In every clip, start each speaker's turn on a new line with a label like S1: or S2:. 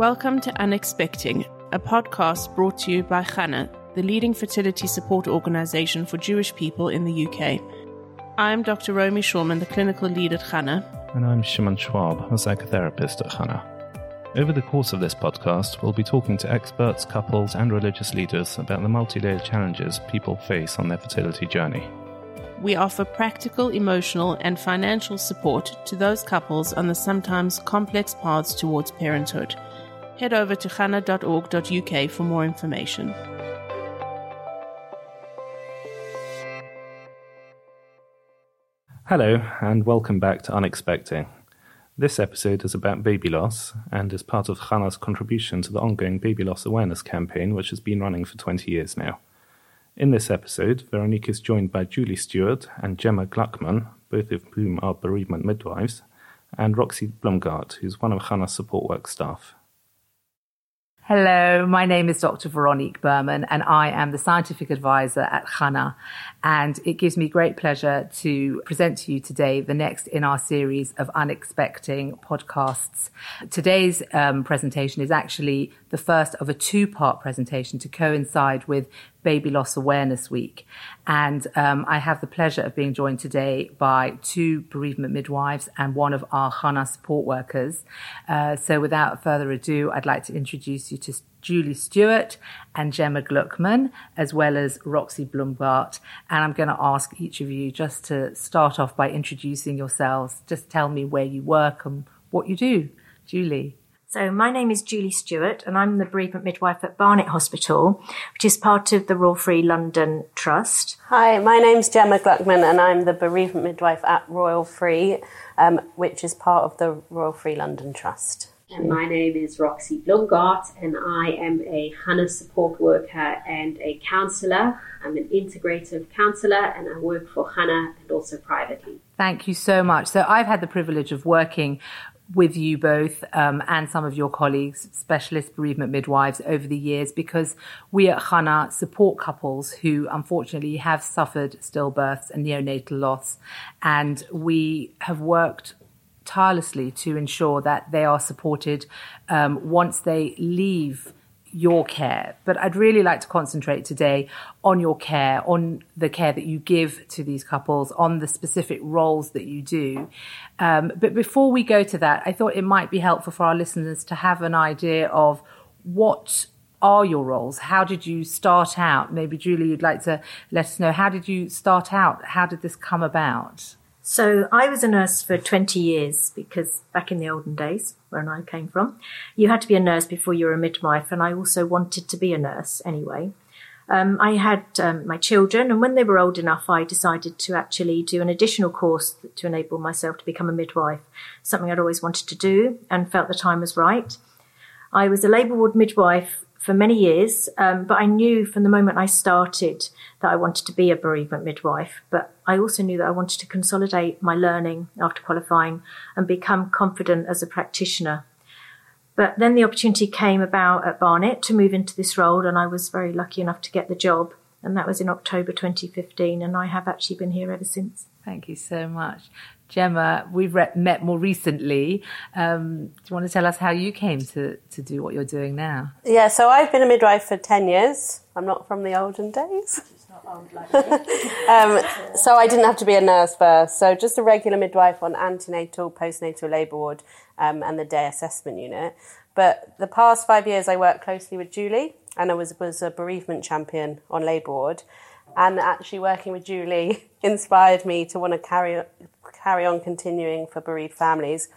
S1: Welcome to Unexpecting, a podcast brought to you by Chana, the leading fertility support organization for Jewish people in the UK. I'm Dr. Romy Shulman, the clinical lead at Chana.
S2: And I'm Shimon Schwab, a psychotherapist at Chana. Over the course of this podcast, we'll be talking to experts, couples, and religious leaders about the multi layered challenges people face on their fertility journey.
S1: We offer practical, emotional, and financial support to those couples on the sometimes complex paths towards parenthood head over to chana.org.uk for more information.
S2: Hello, and welcome back to Unexpecting. This episode is about baby loss and is part of Chana's contribution to the ongoing baby loss awareness campaign, which has been running for 20 years now. In this episode, Veronique is joined by Julie Stewart and Gemma Gluckman, both of whom are bereavement midwives, and Roxy Blumgart, who's one of Chana's support work staff.
S3: Hello, my name is Dr. Veronique Berman, and I am the scientific advisor at Chana. And it gives me great pleasure to present to you today the next in our series of Unexpecting podcasts. Today's um, presentation is actually the first of a two part presentation to coincide with Baby Loss Awareness Week. And um, I have the pleasure of being joined today by two bereavement midwives and one of our Chana support workers. Uh, so without further ado, I'd like to introduce you to Julie Stewart and Gemma Gluckman, as well as Roxy Blumgart. And I'm going to ask each of you just to start off by introducing yourselves. Just tell me where you work and what you do. Julie.
S4: So my name is Julie Stewart and I'm the bereavement midwife at Barnet Hospital, which is part of the Royal Free London Trust.
S5: Hi, my name's Gemma Gluckman and I'm the bereavement midwife at Royal Free, um, which is part of the Royal Free London Trust.
S6: And my name is Roxy Blumgart, and I am a Chana support worker and a counsellor. I'm an integrative counsellor, and I work for Chana and also privately.
S3: Thank you so much. So I've had the privilege of working with you both um, and some of your colleagues, specialist bereavement midwives, over the years because we at Chana support couples who unfortunately have suffered stillbirths and neonatal loss. And we have worked tirelessly to ensure that they are supported um, once they leave your care. But I'd really like to concentrate today on your care, on the care that you give to these couples, on the specific roles that you do. Um, but before we go to that, I thought it might be helpful for our listeners to have an idea of what are your roles? How did you start out? Maybe Julie, you'd like to let us know how did you start out? How did this come about?
S4: So I was a nurse for 20 years because back in the olden days, where I came from, you had to be a nurse before you were a midwife, and I also wanted to be a nurse anyway. Um, I had um, my children, and when they were old enough, I decided to actually do an additional course to enable myself to become a midwife, something I'd always wanted to do and felt the time was right. I was a labour ward midwife for many years, um, but I knew from the moment I started that I wanted to be a bereavement midwife. But I also knew that I wanted to consolidate my learning after qualifying and become confident as a practitioner. But then the opportunity came about at Barnet to move into this role, and I was very lucky enough to get the job. And that was in October 2015, and I have actually been here ever since.
S3: Thank you so much. Gemma, we've re- met more recently. Um, do you want to tell us how you came to, to do what you're doing now?
S5: Yeah, so I've been a midwife for 10 years. I'm not from the olden days. um, so I didn't have to be a nurse first. So just a regular midwife on antenatal, postnatal labour ward, um, and the day assessment unit. But the past five years, I worked closely with Julie, and I was was a bereavement champion on labour ward. And actually, working with Julie inspired me to want to carry carry on continuing for bereaved families.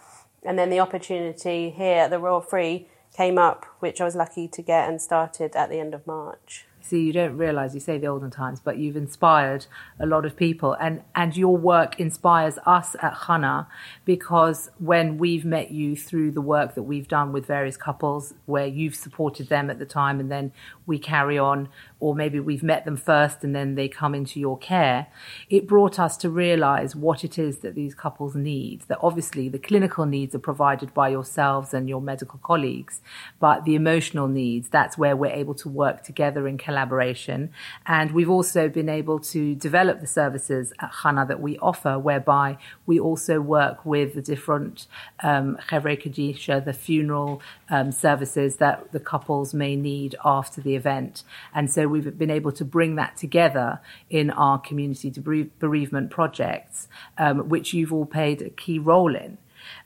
S5: And then the opportunity here at the Royal Free came up, which I was lucky to get and started at the end of March.
S3: See, you don't realise you say the olden times, but you've inspired a lot of people, and and your work inspires us at Chana because when we've met you through the work that we've done with various couples, where you've supported them at the time, and then we carry on or maybe we've met them first and then they come into your care, it brought us to realize what it is that these couples need. That obviously the clinical needs are provided by yourselves and your medical colleagues, but the emotional needs, that's where we're able to work together in collaboration. And we've also been able to develop the services at Chana that we offer, whereby we also work with the different um, the funeral um, services that the couples may need after the event. And so we've been able to bring that together in our community bereavement projects, um, which you've all played a key role in.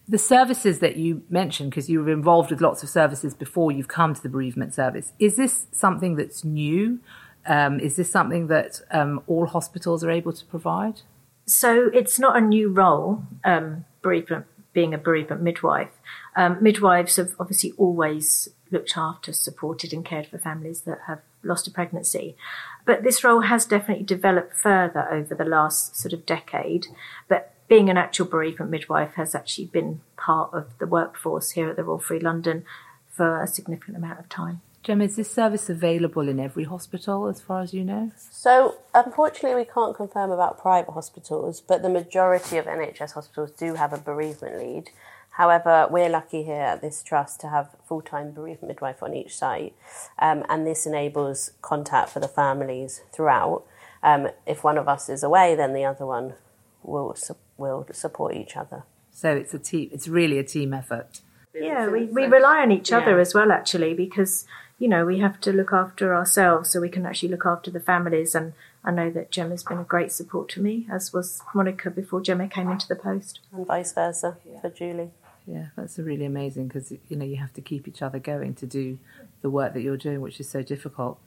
S3: The services that you mentioned, because you were involved with lots of services before you've come to the bereavement service, is this something that's new? Um, is this something that um, all hospitals are able to provide?
S4: So it's not a new role, um, bereavement, being a bereavement midwife. Um, midwives have obviously always looked after, supported, and cared for families that have lost a pregnancy. But this role has definitely developed further over the last sort of decade. But being an actual bereavement midwife has actually been part of the workforce here at the Royal Free London for a significant amount of time.
S3: Gem, is this service available in every hospital as far as you know?
S5: So, unfortunately, we can't confirm about private hospitals, but the majority of NHS hospitals do have a bereavement lead. However, we're lucky here at this trust to have full time bereavement midwife on each site, um, and this enables contact for the families throughout. Um, if one of us is away, then the other one will su- will support each other.
S3: So it's a team. It's really a team effort.
S4: Yeah, we, we rely on each other yeah. as well, actually, because you know we have to look after ourselves so we can actually look after the families. And I know that Gemma has been a great support to me, as was Monica before Gemma came into the post,
S5: and vice versa yeah. for Julie.
S3: Yeah, that's really amazing because you know you have to keep each other going to do the work that you're doing, which is so difficult.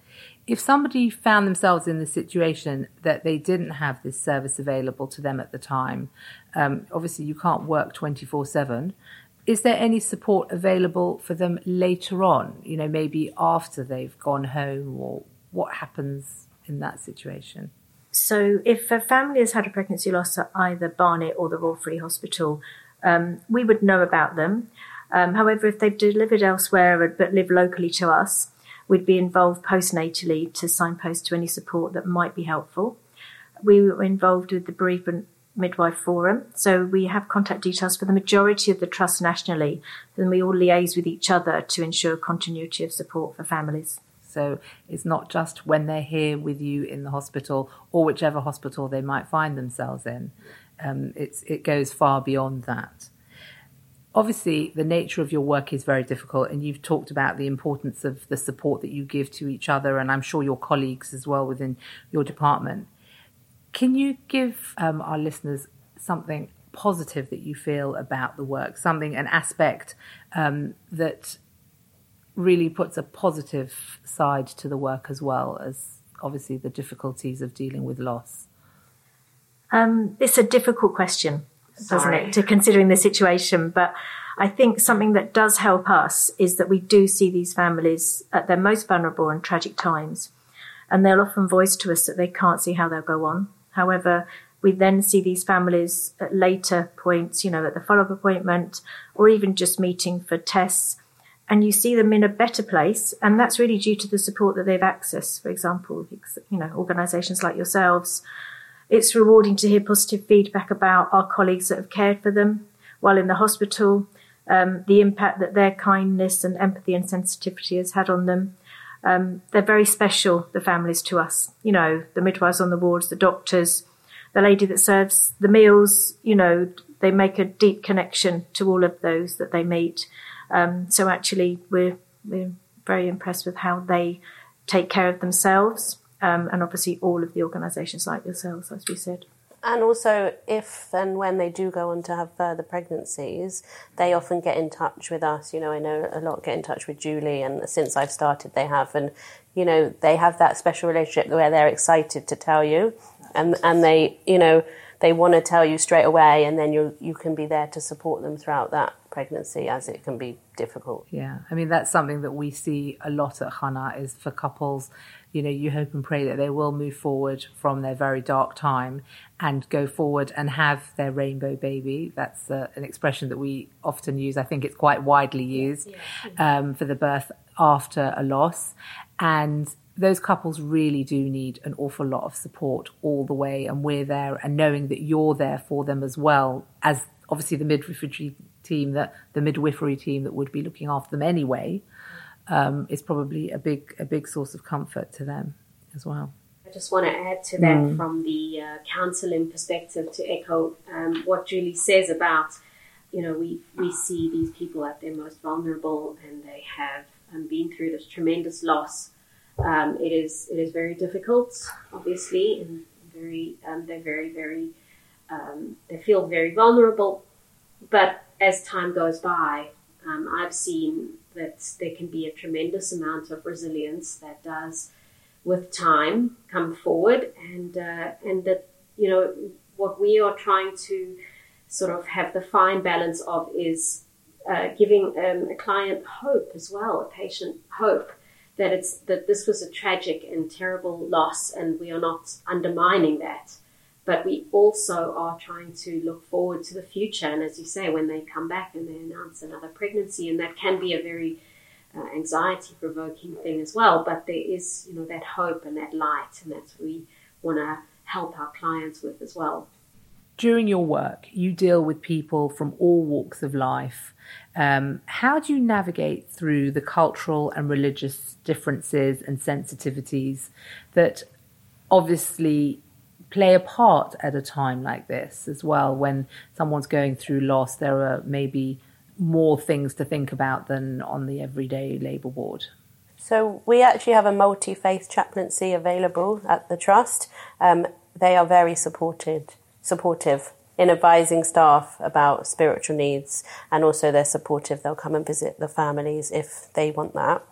S3: If somebody found themselves in the situation that they didn't have this service available to them at the time, um, obviously you can't work twenty four seven. Is there any support available for them later on? You know, maybe after they've gone home, or what happens in that situation?
S4: So, if a family has had a pregnancy loss at either Barnet or the Royal Free Hospital, um, we would know about them. Um, however, if they've delivered elsewhere but live locally to us, we'd be involved postnatally to signpost to any support that might be helpful. We were involved with the bereavement midwife forum, so we have contact details for the majority of the trust nationally, and we all liaise with each other to ensure continuity of support for families.
S3: So it's not just when they're here with you in the hospital or whichever hospital they might find themselves in. Um, it goes far beyond that. Obviously, the nature of your work is very difficult, and you've talked about the importance of the support that you give to each other, and I'm sure your colleagues as well within your department. Can you give um, our listeners something positive that you feel about the work, something, an aspect um, that really puts a positive side to the work as well as obviously the difficulties of dealing with loss?
S4: Um, it's a difficult question, doesn't it, to considering the situation. But I think something that does help us is that we do see these families at their most vulnerable and tragic times. And they'll often voice to us that they can't see how they'll go on. However, we then see these families at later points, you know, at the follow up appointment or even just meeting for tests. And you see them in a better place. And that's really due to the support that they've accessed. For example, you know, organizations like yourselves it's rewarding to hear positive feedback about our colleagues that have cared for them while in the hospital, um, the impact that their kindness and empathy and sensitivity has had on them. Um, they're very special, the families to us. You know, the midwives on the wards, the doctors, the lady that serves the meals, you know, they make a deep connection to all of those that they meet. Um, so actually, we're, we're very impressed with how they take care of themselves um, and obviously all of the organisations like yourselves, as we said.
S5: And also, if and when they do go on to have further pregnancies, they often get in touch with us. You know, I know a lot get in touch with Julie, and since I've started, they have. And, you know, they have that special relationship where they're excited to tell you, and, and they, you know, they want to tell you straight away, and then you you can be there to support them throughout that pregnancy as it can be difficult.
S3: Yeah, I mean that's something that we see a lot at Chana is for couples you know, you hope and pray that they will move forward from their very dark time and go forward and have their rainbow baby. That's uh, an expression that we often use. I think it's quite widely used um, for the birth after a loss. And those couples really do need an awful lot of support all the way, and we're there, and knowing that you're there for them as well as obviously the midwifery team that the midwifery team that would be looking after them anyway um, is probably a big a big source of comfort to them as well.
S6: I just want to add to that mm. from the uh, counselling perspective to echo um, what Julie says about you know we we see these people at their most vulnerable and they have um, been through this tremendous loss. Um, it is it is very difficult, obviously, and very um, they're very very um, they feel very vulnerable. But as time goes by, um, I've seen that there can be a tremendous amount of resilience that does, with time, come forward, and uh, and that you know what we are trying to sort of have the fine balance of is uh, giving um, a client hope as well, a patient hope that it's that this was a tragic and terrible loss, and we are not undermining that but we also are trying to look forward to the future. And as you say, when they come back and they announce another pregnancy, and that can be a very uh, anxiety provoking thing as well. But there is, you know, that hope and that light, and that's what we want to help our clients with as well.
S3: During your work, you deal with people from all walks of life. Um, how do you navigate through the cultural and religious differences and sensitivities that obviously play a part at a time like this as well? When someone's going through loss there are maybe more things to think about than on the everyday labour ward
S5: so we actually have a multi-faith chaplaincy available at the trust. Um, they are very supported supportive in advising staff about spiritual needs and also they're supportive they'll come and visit the families if they want that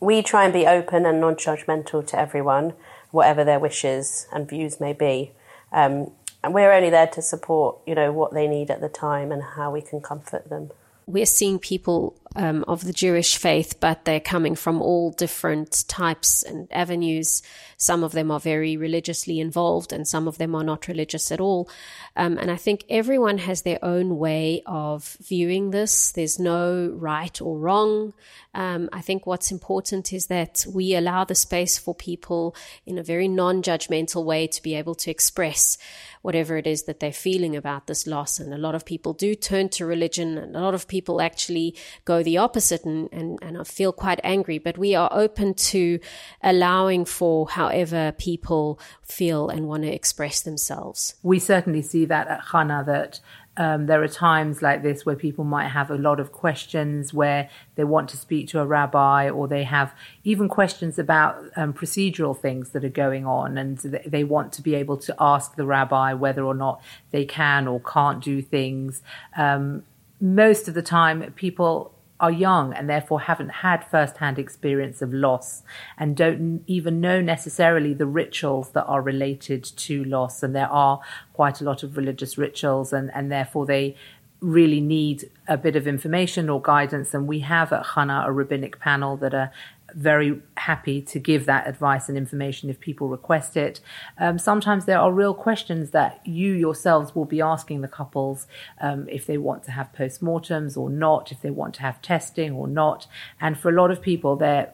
S5: we try and be open and non-judgmental to everyone whatever their wishes and views may be. Um, and we're only there to support, you know, what they need at the time and how we can comfort them.
S7: We're seeing people um, of the Jewish faith, but they're coming from all different types and avenues. Some of them are very religiously involved, and some of them are not religious at all. Um, and I think everyone has their own way of viewing this. There's no right or wrong. Um, I think what's important is that we allow the space for people in a very non judgmental way to be able to express whatever it is that they're feeling about this loss. And a lot of people do turn to religion, and a lot of people actually go the opposite and, and, and I feel quite angry. But we are open to allowing for however people feel and want to express themselves.
S3: We certainly see that at Chana that um, there are times like this where people might have a lot of questions where they want to speak to a rabbi or they have even questions about um, procedural things that are going on and they want to be able to ask the rabbi whether or not they can or can't do things. Um, most of the time, people are young and therefore haven't had first-hand experience of loss and don't even know necessarily the rituals that are related to loss. And there are quite a lot of religious rituals and, and therefore they really need a bit of information or guidance. And we have at Chana a rabbinic panel that are very happy to give that advice and information if people request it. Um, sometimes there are real questions that you yourselves will be asking the couples um, if they want to have postmortems or not, if they want to have testing or not. And for a lot of people, they're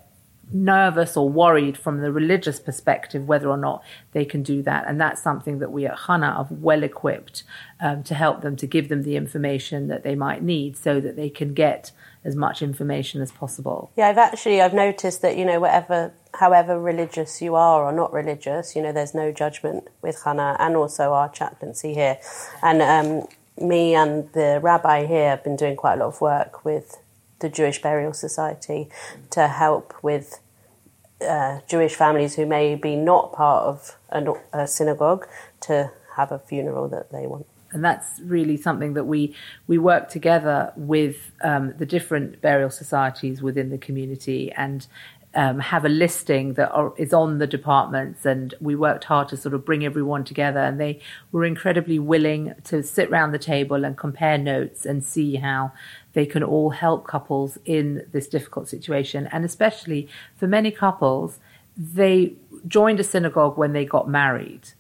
S3: nervous or worried from the religious perspective whether or not they can do that. And that's something that we at Chana are well equipped um, to help them to give them the information that they might need so that they can get as much information as possible.
S5: Yeah, I've actually I've noticed that you know whatever however religious you are or not religious, you know there's no judgment with Chana and also our chaplaincy here, and um, me and the rabbi here have been doing quite a lot of work with the Jewish Burial Society to help with uh, Jewish families who may be not part of a synagogue to have a funeral that they want
S3: and that's really something that we we work together with um, the different burial societies within the community and um, have a listing that are, is on the departments, and we worked hard to sort of bring everyone together. And they were incredibly willing to sit around the table and compare notes and see how they can all help couples in this difficult situation. And especially for many couples, they joined a synagogue when they got married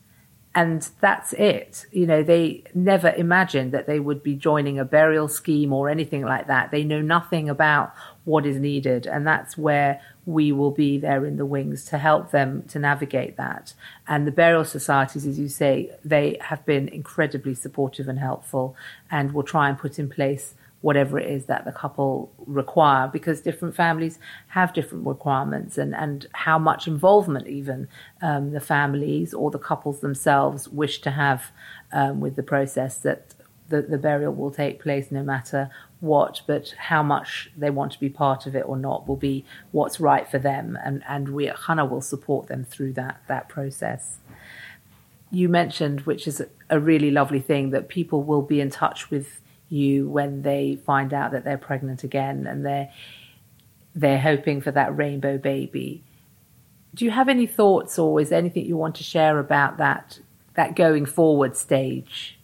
S3: and that's it. You know, they never imagined that they would be joining a burial scheme or anything like that. They know nothing about what is needed, and that's where we will be there in the wings to help them to navigate that. And the burial societies, as you say, they have been incredibly supportive and helpful and will try and put in place whatever it is that the couple require because different families have different requirements and, and how much involvement even um, the families or the couples themselves wish to have um, with the process that the, the burial will take place no matter what, but how much they want to be part of it or not will be what's right for them. And, and we at Chana will support them through that, that process. You mentioned, which is a really lovely thing, that people will be in touch with you when they find out that they're pregnant again and they're they're hoping for that rainbow baby. Do you have any thoughts or is there anything you want to share about that that going forward stage?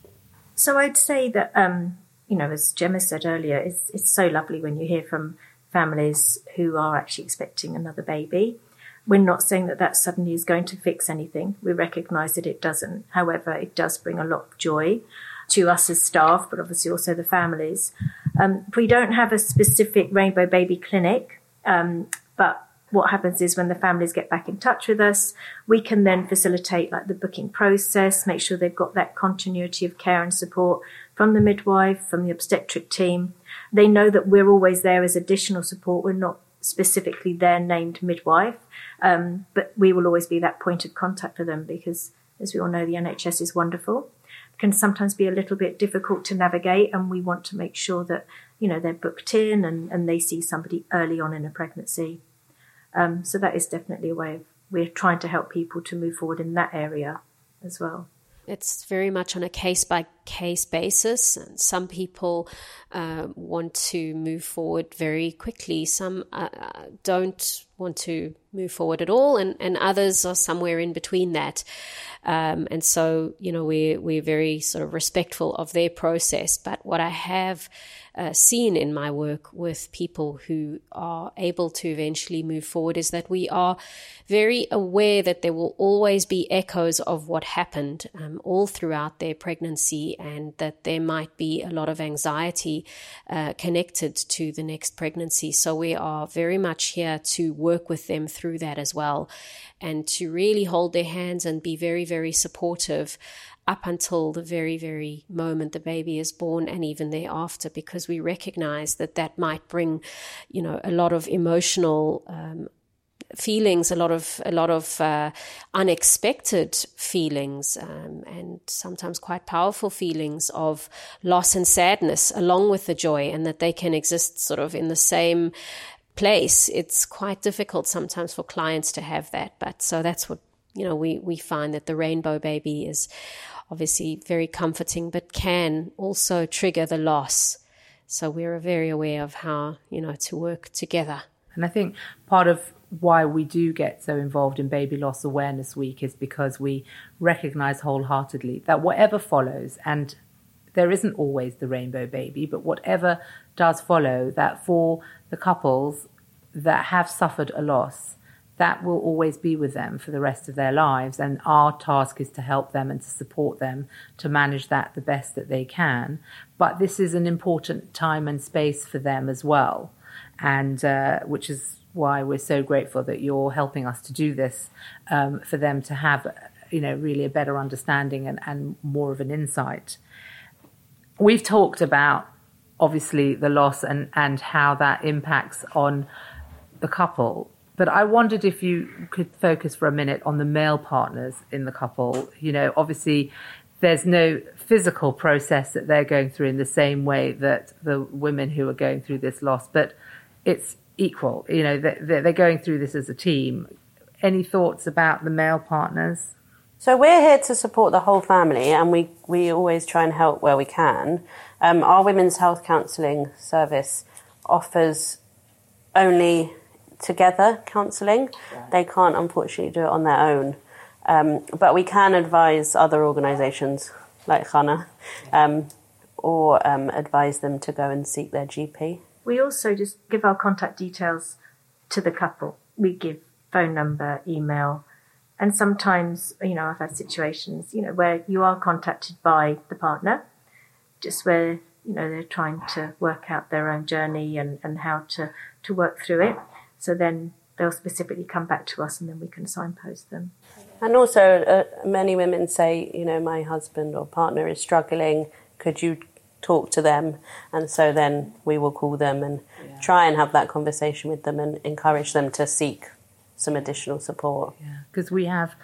S4: So I'd say that um, you know, as Gemma said earlier, it's it's so lovely when you hear from families who are actually expecting another baby. We're not saying that that suddenly is going to fix anything. We recognise that it doesn't. However, it does bring a lot of joy to us as staff, but obviously also the families. Um, we don't have a specific Rainbow Baby clinic, um, but what happens is when the families get back in touch with us, we can then facilitate like the booking process, make sure they've got that continuity of care and support from the midwife, from the obstetric team. They know that we're always there as additional support. We're not specifically their named midwife, um, but we will always be that point of contact for them because, as we all know, the NHS is wonderful can sometimes be a little bit difficult to navigate and we want to make sure that you know they're booked in and, and they see somebody early on in a pregnancy. Um, so that is definitely a way of we're trying to help people to move forward in that area as well.
S7: It's very much on a case by case basis. And some people uh, want to move forward very quickly. Some uh, don't want to move forward at all, and, and others are somewhere in between that. Um, and so, you know, we're, we're very sort of respectful of their process. But what I have uh, seen in my work with people who are able to eventually move forward is that we are very aware that there will always be echoes of what happened um, all throughout their pregnancy and that there might be a lot of anxiety uh, connected to the next pregnancy. So we are very much here to work with them through that as well and to really hold their hands and be very, very supportive up until the very, very moment the baby is born and even thereafter, because we recognize that that might bring, you know, a lot of emotional um, feelings, a lot of a lot of uh, unexpected feelings, um, and sometimes quite powerful feelings of loss and sadness, along with the joy, and that they can exist sort of in the same place. It's quite difficult sometimes for clients to have that, but so that's what you know. We we find that the rainbow baby is obviously very comforting, but can also trigger the loss. So we're very aware of how, you know, to work together.
S3: And I think part of why we do get so involved in Baby Loss Awareness Week is because we recognize wholeheartedly that whatever follows, and there isn't always the rainbow baby, but whatever does follow, that for the couples that have suffered a loss, that will always be with them for the rest of their lives. And our task is to help them and to support them to manage that the best that they can. But this is an important time and space for them as well. And uh, which is why we're so grateful that you're helping us to do this um, for them to have, you know, really a better understanding and, and more of an insight. We've talked about obviously the loss and, and how that impacts on the couple but I wondered if you could focus for a minute on the male partners in the couple. You know, obviously, there's no physical process that they're going through in the same way that the women who are going through this loss, but it's equal. You know, they're going through this as a team. Any thoughts about the male partners?
S5: So we're here to support the whole family, and we, we always try and help where we can. Um, our women's health counselling service offers only together counselling. They can't unfortunately do it on their own. Um, but we can advise other organisations like Chana um, or um, advise them to go and seek their GP.
S4: We also just give our contact details to the couple. We give phone number, email, and sometimes, you know, I've had situations, you know, where you are contacted by the partner, just where, you know, they're trying to work out their own journey and, and how to, to work through it. So then they'll specifically come back to us and then we can signpost them.
S5: And also, uh, many women say, you know, my husband or partner is struggling. Could you talk to them? And so then we will call them and yeah. try and have that conversation with them and encourage them to seek some additional support.
S3: Yeah, because we have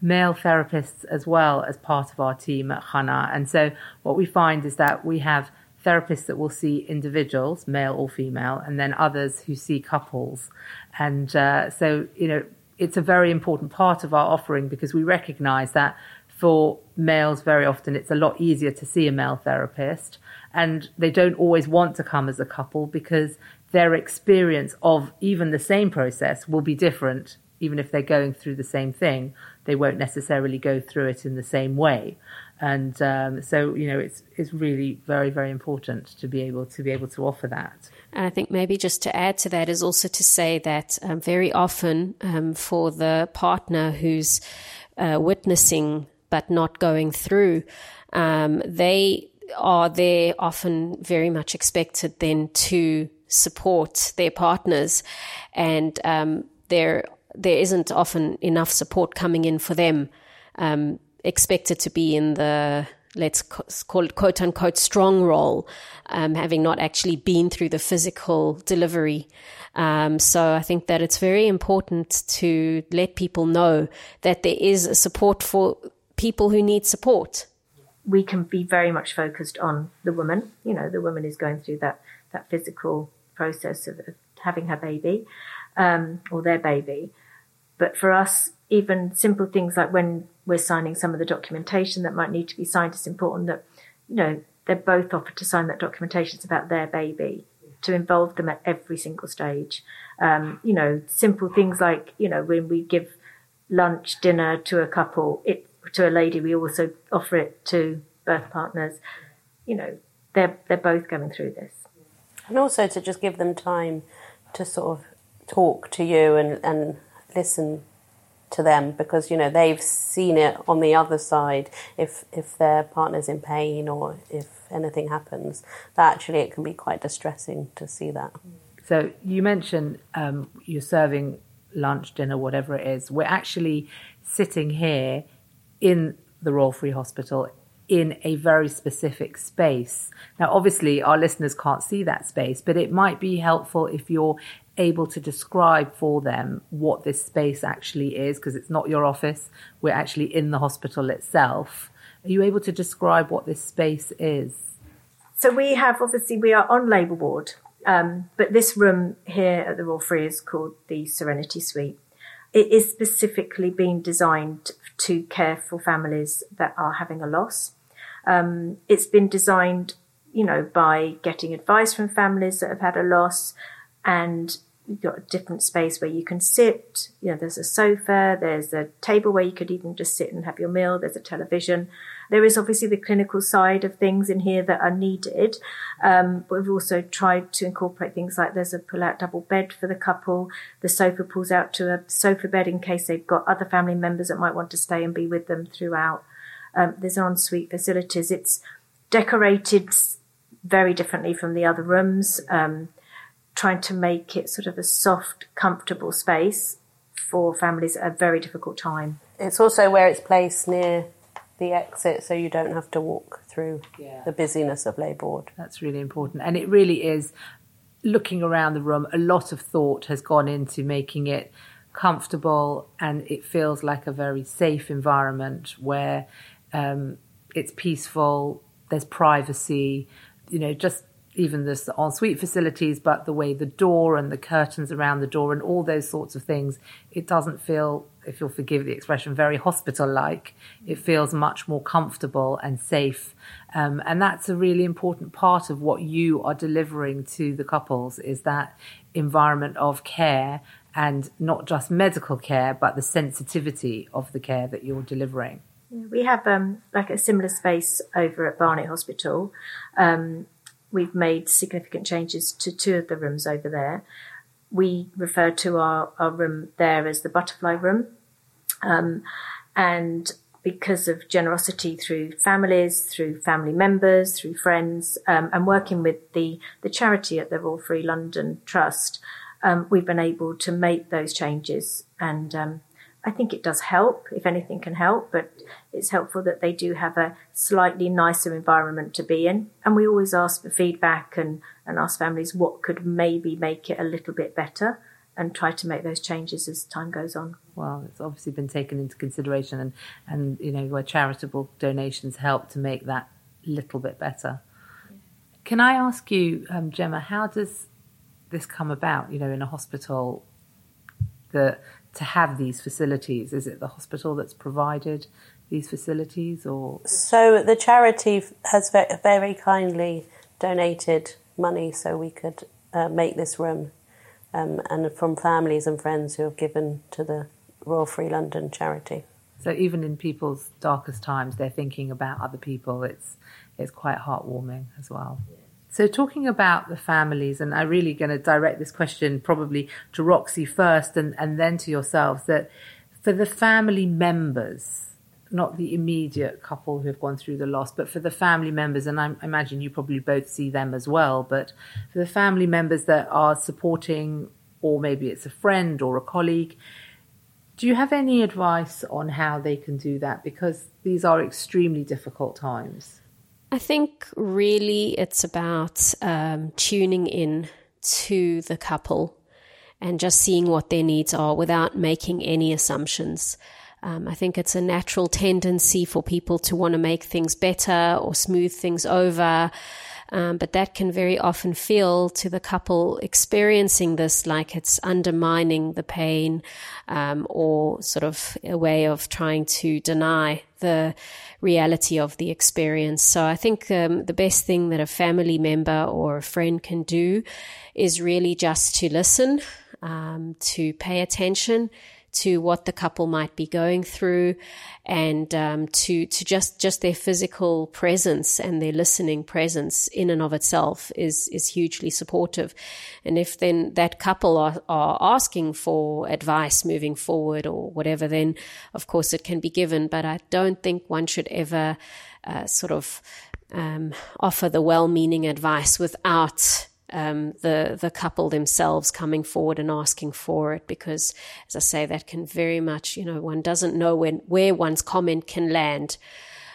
S3: male therapists as well as part of our team at Chana. And so what we find is that we have therapists that will see individuals, male or female, and then others who see couples. And uh, so, you know, it's a very important part of our offering because we recognize that for males, very often it's a lot easier to see a male therapist, and they don't always want to come as a couple because their experience of even the same process will be different. Even if they're going through the same thing, they won't necessarily go through it in the same way and um, so you know it's it's really very very important to be able to be able to offer that.
S7: And I think maybe just to add to that is also to say that um, very often um, for the partner who's uh, witnessing but not going through, um, they are there often very much expected then to support their partners, and um, there there isn't often enough support coming in for them. Um, expected to be in the let's call it quote unquote strong role, um, having not actually been through the physical delivery. Um, so I think that it's very important to let people know that there is a support for people who need support.
S4: We can be very much focused on the woman. You know, the woman is going through that that physical process of, of having her baby um, or their baby. But for us, even simple things like when we're signing some of the documentation that might need to be signed, it's important that, you know, they're both offered to sign that documentation. It's about their baby, to involve them at every single stage. Um, you know, simple things like, you know, when we give lunch, dinner to a couple, it to a lady, we also offer it to birth partners. You know, they're they're both going through this.
S5: And also to just give them time to sort of talk to you and, and listen to them because you know they've seen it on the other side if if their partner's in pain or if anything happens that actually it can be quite distressing to see that
S3: so you mentioned um, you're serving lunch dinner whatever it is we're actually sitting here in the royal free hospital in a very specific space. Now, obviously, our listeners can't see that space, but it might be helpful if you're able to describe for them what this space actually is, because it's not your office. We're actually in the hospital itself. Are you able to describe what this space is?
S4: So we have obviously we are on labour ward, um, but this room here at the Royal Free is called the Serenity Suite. It is specifically being designed to care for families that are having a loss. Um, it's been designed, you know, by getting advice from families that have had a loss, and you've got a different space where you can sit. You know, there's a sofa, there's a table where you could even just sit and have your meal, there's a television. There is obviously the clinical side of things in here that are needed. Um, but we've also tried to incorporate things like there's a pull out double bed for the couple. The sofa pulls out to a sofa bed in case they've got other family members that might want to stay and be with them throughout. Um, there's ensuite facilities. It's decorated very differently from the other rooms. Um, trying to make it sort of a soft, comfortable space for families at a very difficult time.
S5: It's also where it's placed near the exit so you don't have to walk through yeah. the busyness of labour ward.
S3: That's really important. And it really is looking around the room, a lot of thought has gone into making it comfortable and it feels like a very safe environment where um, it's peaceful, there's privacy, you know, just even the ensuite facilities, but the way the door and the curtains around the door and all those sorts of things, it doesn't feel, if you'll forgive the expression, very hospital like. It feels much more comfortable and safe. Um, and that's a really important part of what you are delivering to the couples is that environment of care and not just medical care, but the sensitivity of the care that you're delivering.
S4: We have um, like a similar space over at Barnet Hospital. Um, we've made significant changes to two of the rooms over there. We refer to our, our room there as the butterfly room. Um, and because of generosity through families, through family members, through friends, um, and working with the, the charity at the Royal Free London Trust, um, we've been able to make those changes. And um, I think it does help, if anything can help, but it's helpful that they do have a slightly nicer environment to be in. And we always ask for feedback and, and ask families what could maybe make it a little bit better and try to make those changes as time goes on.
S3: Well, it's obviously been taken into consideration and, and you know, where charitable donations help to make that little bit better. Can I ask you, um, Gemma, how does this come about, you know, in a hospital that to have these facilities? Is it the hospital that's provided these facilities or?
S5: So the charity has very kindly donated money so we could uh, make this room um, and from families and friends who have given to the Royal Free London charity.
S3: So even in people's darkest times, they're thinking about other people. It's it's quite heartwarming as well. So talking about the families, and I'm really going to direct this question probably to Roxy first, and and then to yourselves. That for the family members, not the immediate couple who have gone through the loss, but for the family members, and I imagine you probably both see them as well, but for the family members that are supporting, or maybe it's a friend or a colleague, do you have any advice on how they can do that? Because these are extremely difficult times.
S7: I think really it's about um, tuning in to the couple and just seeing what their needs are without making any assumptions. Um, I think it's a natural tendency for people to want to make things better or smooth things over. Um, but that can very often feel to the couple experiencing this like it's undermining the pain um, or sort of a way of trying to deny the reality of the experience. So I think um, the best thing that a family member or a friend can do is really just to listen, um, to pay attention to what the couple might be going through and um, to to just just their physical presence and their listening presence in and of itself is is hugely supportive. And if then that couple are, are asking for advice moving forward or whatever then of course it can be given. But I don't think one should ever uh, sort of um, offer the well-meaning advice without um, the the couple themselves coming forward and asking for it because as I say that can very much you know one doesn't know when where one's comment can land.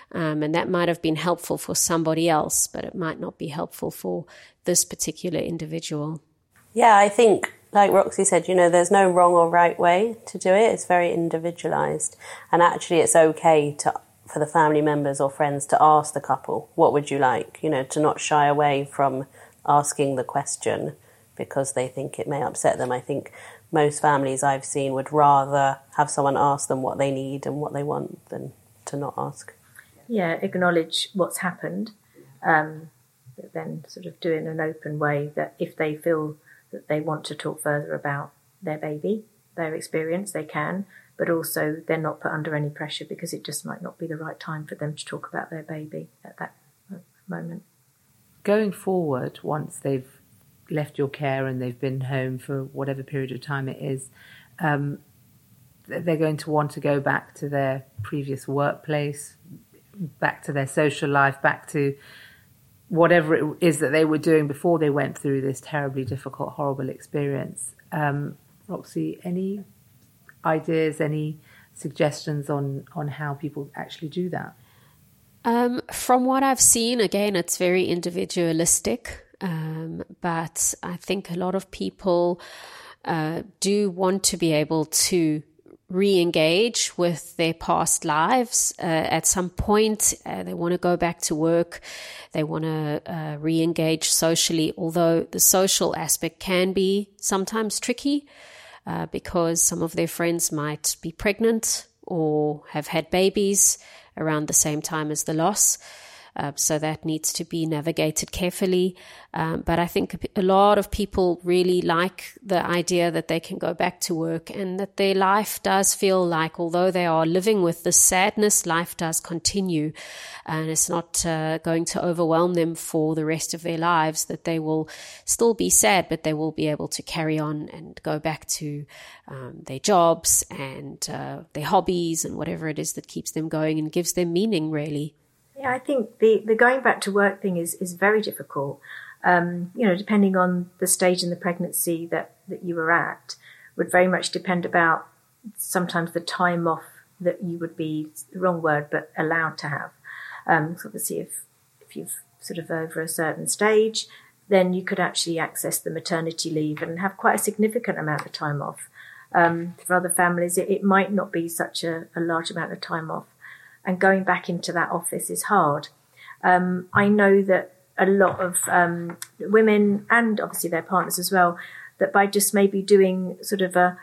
S7: Um, and that might have been helpful for somebody else but it might not be helpful for this particular individual.
S5: Yeah I think like Roxy said you know there's no wrong or right way to do it. It's very individualized. And actually it's okay to for the family members or friends to ask the couple what would you like? You know to not shy away from asking the question because they think it may upset them. I think most families I've seen would rather have someone ask them what they need and what they want than to not ask.
S4: Yeah, acknowledge what's happened, um, but then sort of do it in an open way that if they feel that they want to talk further about their baby, their experience, they can, but also they're not put under any pressure because it just might not be the right time for them to talk about their baby at that moment
S3: going forward, once they've left your care and they've been home for whatever period of time it is, um, they're going to want to go back to their previous workplace, back to their social life, back to whatever it is that they were doing before they went through this terribly difficult, horrible experience. Um, Roxy, any ideas, any suggestions on, on how people actually do that?
S7: Um, from what I've seen, again, it's very individualistic, um, but I think a lot of people uh, do want to be able to re-engage with their past lives. Uh, at some point uh, they want to go back to work. They want to uh, re-engage socially although the social aspect can be sometimes tricky uh, because some of their friends might be pregnant or have had babies around the same time as the loss. Uh, so that needs to be navigated carefully. Um, but I think a lot of people really like the idea that they can go back to work and that their life does feel like, although they are living with the sadness, life does continue and it's not uh, going to overwhelm them for the rest of their lives, that they will still be sad, but they will be able to carry on and go back to um, their jobs and uh, their hobbies and whatever it is that keeps them going and gives them meaning, really.
S4: Yeah, I think the, the going back to work thing is, is very difficult. um, you know, depending on the stage in the pregnancy that, that you were at, would very much depend about sometimes the time off that you would be the wrong word, but allowed to have. Um, so obviously, if if you've sort of over a certain stage, then you could actually access the maternity leave and have quite a significant amount of time off. Um, for other families, it, it, might not be such a, a, large amount of time off, and going back into that office is hard. Um, I know that a lot of um, women and obviously their partners as well, that by just maybe doing sort of a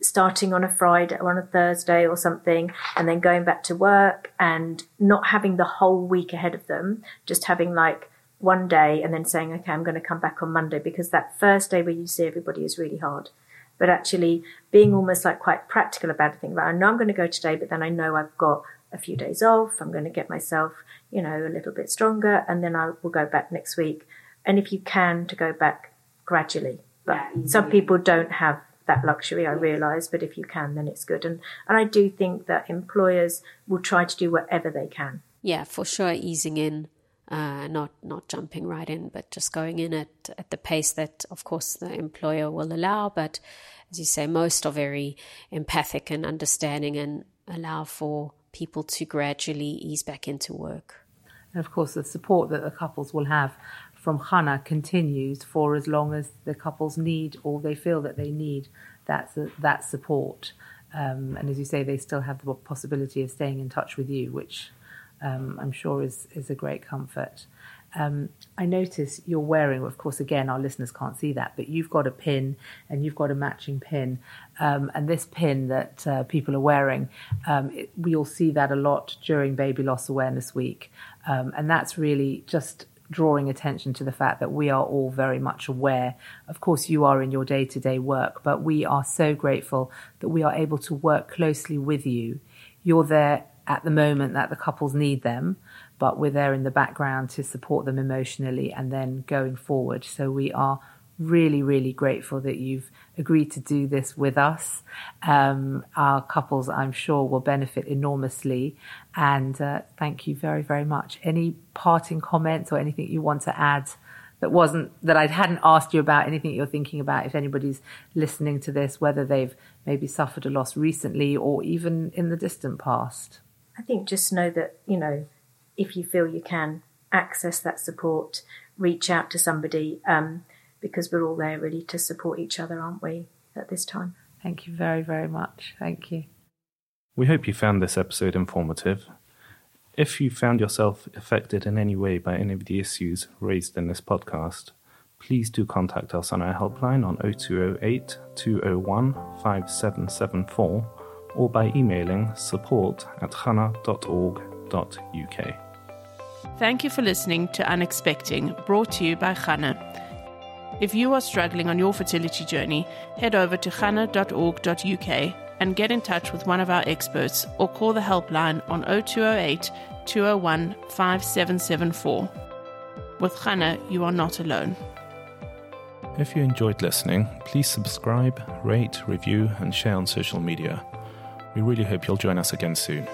S4: starting on a Friday or on a Thursday or something, and then going back to work and not having the whole week ahead of them, just having like one day and then saying, okay, I'm going to come back on Monday because that first day where you see everybody is really hard. But actually being almost like quite practical about thinking about, I know I'm going to go today, but then I know I've got a few days off. I'm going to get myself, you know, a little bit stronger and then I will go back next week. And if you can, to go back gradually. But yeah, some people don't have that luxury, I realise, but if you can, then it's good. And, and I do think that employers will try to do whatever they can.
S7: Yeah, for sure, easing in, uh, not not jumping right in, but just going in at, at the pace that, of course, the employer will allow. But as you say, most are very empathic and understanding and allow for people to gradually ease back into work.
S3: And of course, the support that the couples will have from Chana continues for as long as the couples need or they feel that they need that that support. Um, and as you say, they still have the possibility of staying in touch with you, which um, I'm sure is is a great comfort. Um, I notice you're wearing, of course, again, our listeners can't see that, but you've got a pin and you've got a matching pin. Um, and this pin that uh, people are wearing, um, it, we'll see that a lot during Baby Loss Awareness Week. Um, and that's really just drawing attention to the fact that we are all very much aware. Of course, you are in your day to day work, but we are so grateful that we are able to work closely with you. You're there at the moment that the couples need them, but we're there in the background to support them emotionally and then going forward. So we are really, really grateful that you've agreed to do this with us. Um, our couples, I'm sure, will benefit enormously. And uh, thank you very, very much. Any parting comments or anything you want to add that wasn't that I hadn't asked you about? Anything you're thinking about? If anybody's listening to this, whether they've maybe suffered a loss recently or even in the distant past.
S4: I think just know that you know if you feel you can access that support, reach out to somebody. Um, because we're all there really to support each other, aren't we, at this time?
S3: Thank you very, very much. Thank you.
S2: We hope you found this episode informative. If you found yourself affected in any way by any of the issues raised in this podcast, please do contact us on our helpline on 0208 201 5774 or by emailing support at chana.org.uk.
S1: Thank you for listening to Unexpecting, brought to you by Chana. If you are struggling on your fertility journey, head over to chana.org.uk and get in touch with one of our experts or call the helpline on 0208 201 5774. With Chana, you are not alone.
S2: If you enjoyed listening, please subscribe, rate, review, and share on social media. We really hope you'll join us again soon.